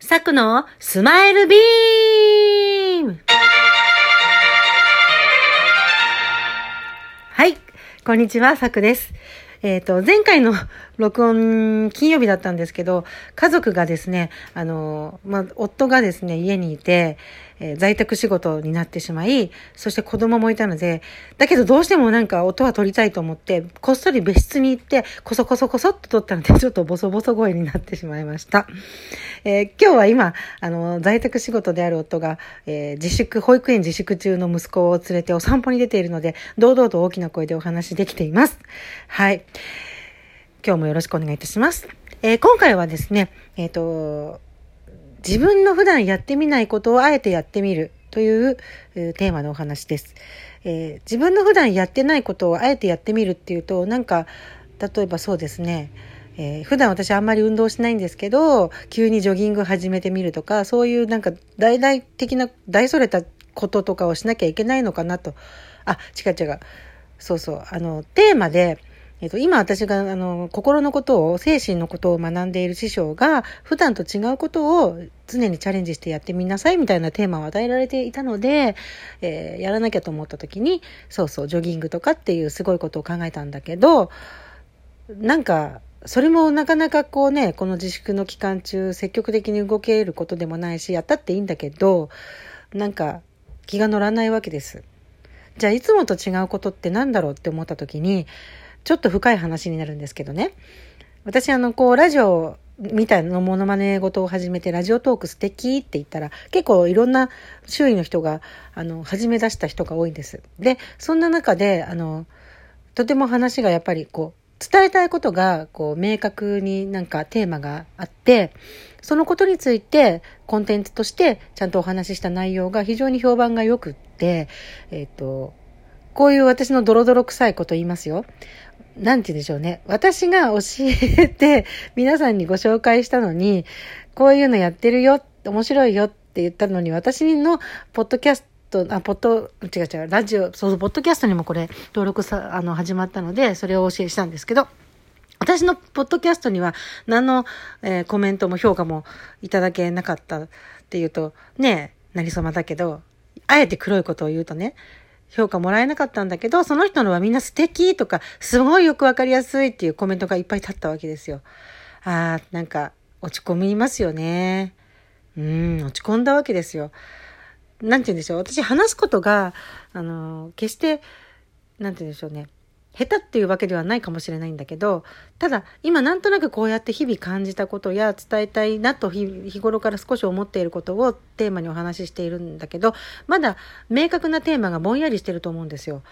サクのスマイルビームはい、こんにちは、サクです。えっ、と、前回の録音、金曜日だったんですけど、家族がですね、あの、まあ、夫がですね、家にいて、えー在宅仕事になってしまい、そして子供もいたので、だけどどうしてもなんか音は取りたいと思って、こっそり別室に行って、こそこそこそっと撮ったので、ちょっとボソボソ声になってしまいました。えー今日は今、あの、在宅仕事である夫が、えー自粛、保育園自粛中の息子を連れてお散歩に出ているので、堂々と大きな声でお話できています。はい。今日もよろしくお願いいたします。えー今回はですね、えっ、と、自分の普段やってみないことをあえてやってみるというテーマのお話です。えー自分の普段やってないことをあえてやってみるっていうと、なんか、例えばそうですね、えー普段私あんまり運動しないんですけど、急にジョギング始めてみるとか、そういうなんか大々的な、大それたこととかをしなきゃいけないのかなと。あ、違う違う。そうそう。あの、テーマで、えっと、今私が、あの、心のことを、精神のことを学んでいる師匠が、普段と違うことを常にチャレンジしてやってみなさいみたいなテーマを与えられていたので、えーやらなきゃと思った時に、そうそう、ジョギングとかっていうすごいことを考えたんだけど、なんか、それもなかなかこうね、この自粛の期間中、積極的に動けることでもないし、やったっていいんだけど、なんか、気が乗らないわけです。じゃあ、いつもと違うことって何だろうって思った時に、ちょっと深い話になるんですけどね。私、あの、こう、ラジオみたいなモノマネ事を始めて、ラジオトーク素敵って言ったら、結構いろんな周囲の人が、あの、始め出した人が多いんです。で、そんな中で、あの、とても話がやっぱりこう、伝えたいことが、こう、明確になんかテーマがあって、そのことについて、コンテンツとして、ちゃんとお話しした内容が非常に評判が良くって、えっ、と、こういう私のドロドロ臭いこと言いますよ。なんて言うんでしょうね。私が教えて、皆さんにご紹介したのに、こういうのやってるよ、面白いよって言ったのに、私のポッドキャスト、あ、ポッド、違う違う、ラジオ、そうそう、ポッドキャストにもこれ登録さ、あの、始まったので、それをお教えしたんですけど、私のポッドキャストには何の、えーコメントも評価もいただけなかったっていうと、ねえ、なりそまだけど、あえて黒いことを言うとね、評価もらえなかったんだけど、その人のはみんな素敵とか、すごいよくわかりやすいっていうコメントがいっぱい立ったわけですよ。ああ、なんか落ち込みますよね。うん、落ち込んだわけですよ。なんて言うんでしょう。私話すことが、あの、決して、なんて言うんでしょうね。下手っていうわけではないかもしれないんだけど、ただ今なんとなくこうやって日々感じたことや伝えたいなと日頃から少し思っていることをテーマにお話ししているんだけど、まだ明確なテーマがぼんやりしてると思うんですよ。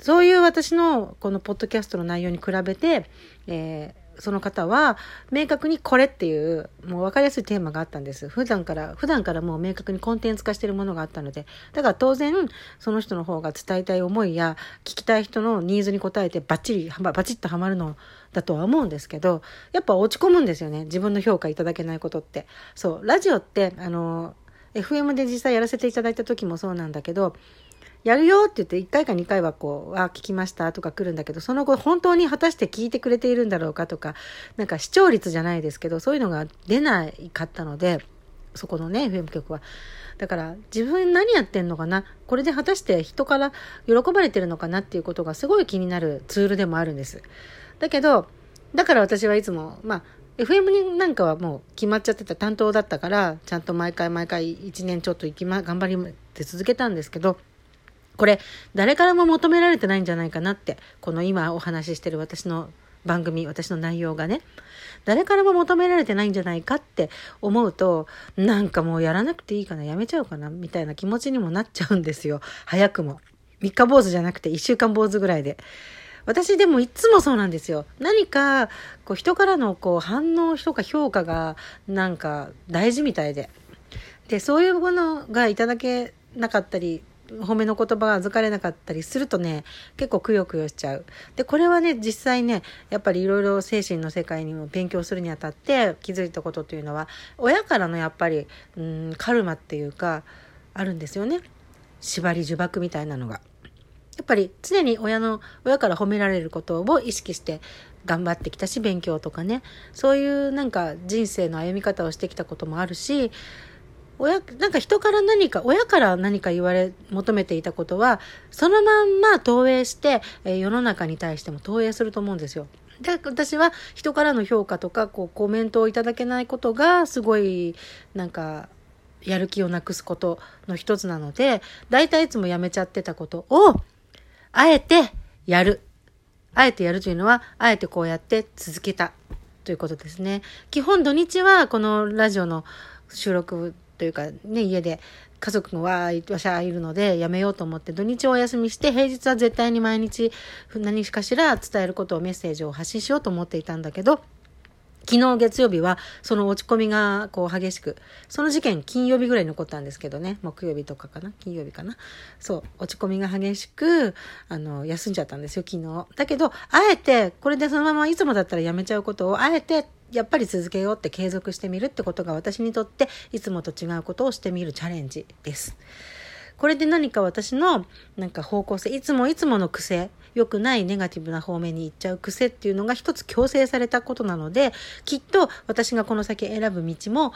そういう私のこのポッドキャストの内容に比べて、えーその方は明確にこれっていうもう分かりやすいテーマがあったんです。普段から、普段からもう明確にコンテンツ化しているものがあったので。だから当然その人の方が伝えたい思いや聞きたい人のニーズに応えてバッチリ、バチッとはまるのだとは思うんですけど、やっぱ落ち込むんですよね。自分の評価いただけないことって。そう、ラジオって、あの、FM で実際やらせていただいた時もそうなんだけど、やるよって言って1回か2回はこう、あ、聞きましたとか来るんだけど、その後本当に果たして聞いてくれているんだろうかとか、なんか視聴率じゃないですけど、そういうのが出ないかったので、そこのね、FM 局は。だから、自分何やってんのかな？これで果たして人から喜ばれてるのかなっていうことがすごい気になるツールでもあるんです。だけど、だから私はいつも、まあ、FM になんかはもう決まっちゃってた担当だったから、ちゃんと毎回毎回1年ちょっと行きま、頑張りて続けたんですけど、これ、誰からも求められてないんじゃないかなって、この今お話ししてる私の番組、私の内容がね、誰からも求められてないんじゃないかって思うと、なんかもうやらなくていいかな、やめちゃおうかな、みたいな気持ちにもなっちゃうんですよ。早くも。三日坊主じゃなくて一週間坊主ぐらいで。私でもいつもそうなんですよ。何か、こう人からのこう反応とか評価がなんか大事みたいで。で、そういうものがいただけなかったり、褒めの言葉が預かれなかったりするとね、結構くよくよしちゃう。で、これはね、実際ね、やっぱりいろいろ精神の世界にも勉強するにあたって気づいたことというのは、親からのやっぱり、うん、カルマっていうか、あるんですよね。縛り呪縛みたいなのが。やっぱり常に親の、親から褒められることを意識して頑張ってきたし、勉強とかね。そういうなんか人生の歩み方をしてきたこともあるし、親、なんか人から何か、親から何か言われ、求めていたことは、そのまんま投影して、えー、世の中に対しても投影すると思うんですよ。で、私は人からの評価とか、こう、コメントをいただけないことが、すごい、なんか、やる気をなくすことの一つなので、大体いつもやめちゃってたことを、あえてやる。あえてやるというのは、あえてこうやって続けたということですね。基本土日はこのラジオの収録というかね、家で家族がわーわしゃいるのでやめようと思って土日をお休みして平日は絶対に毎日何かしら伝えることをメッセージを発信しようと思っていたんだけど、昨日月曜日はその落ち込みがこう激しく、その事件金曜日ぐらい残ったんですけどね、木曜日とかかな？金曜日かな？そう、落ち込みが激しく、あの、休んじゃったんですよ、昨日。だけど、あえて、これでそのままいつもだったらやめちゃうことを、あえてやっぱり続けようって継続してみるってことが私にとっていつもと違うことをしてみるチャレンジです。これで何か私のなんか方向性、いつもいつもの癖、良くないネガティブな方面に行っちゃう癖っていうのが一つ強制されたことなので、きっと私がこの先選ぶ道も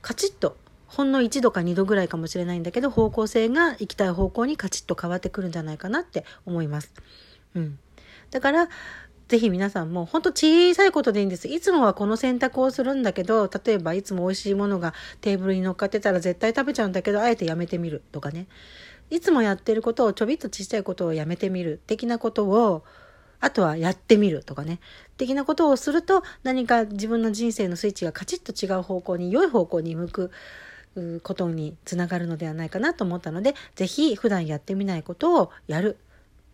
カチッとほんの1度か2度ぐらいかもしれないんだけど、方向性が行きたい方向にカチッと変わってくるんじゃないかなって思います。うん。だから、ぜひ皆さんも、ほんと小さいことでいいんです。いつもはこの選択をするんだけど、例えばいつも美味しいものがテーブルに乗っかってたら絶対食べちゃうんだけど、あえてやめてみるとかね。いつもやってることをちょびっとちっちゃいことをやめてみる的なことを、あとはやってみるとかね。的なことをすると何か自分の人生のスイッチがカチッと違う方向に、良い方向に向くことにつながるのではないかなと思ったので、ぜひ普段やってみないことをやる。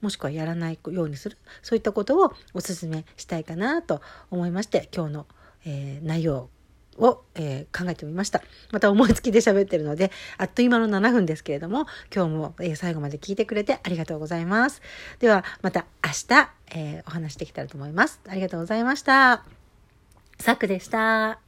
もしくはやらないようにするそういったことをお勧めしたいかなと思いまして今日の、えー、内容を、えー、考えてみました。また思いつきで喋ってるので、あっという間の7分ですけれども、今日も、えー、最後まで聞いてくれてありがとうございます。では、また明日、えー、お話できたらと思います。ありがとうございました。サクでした。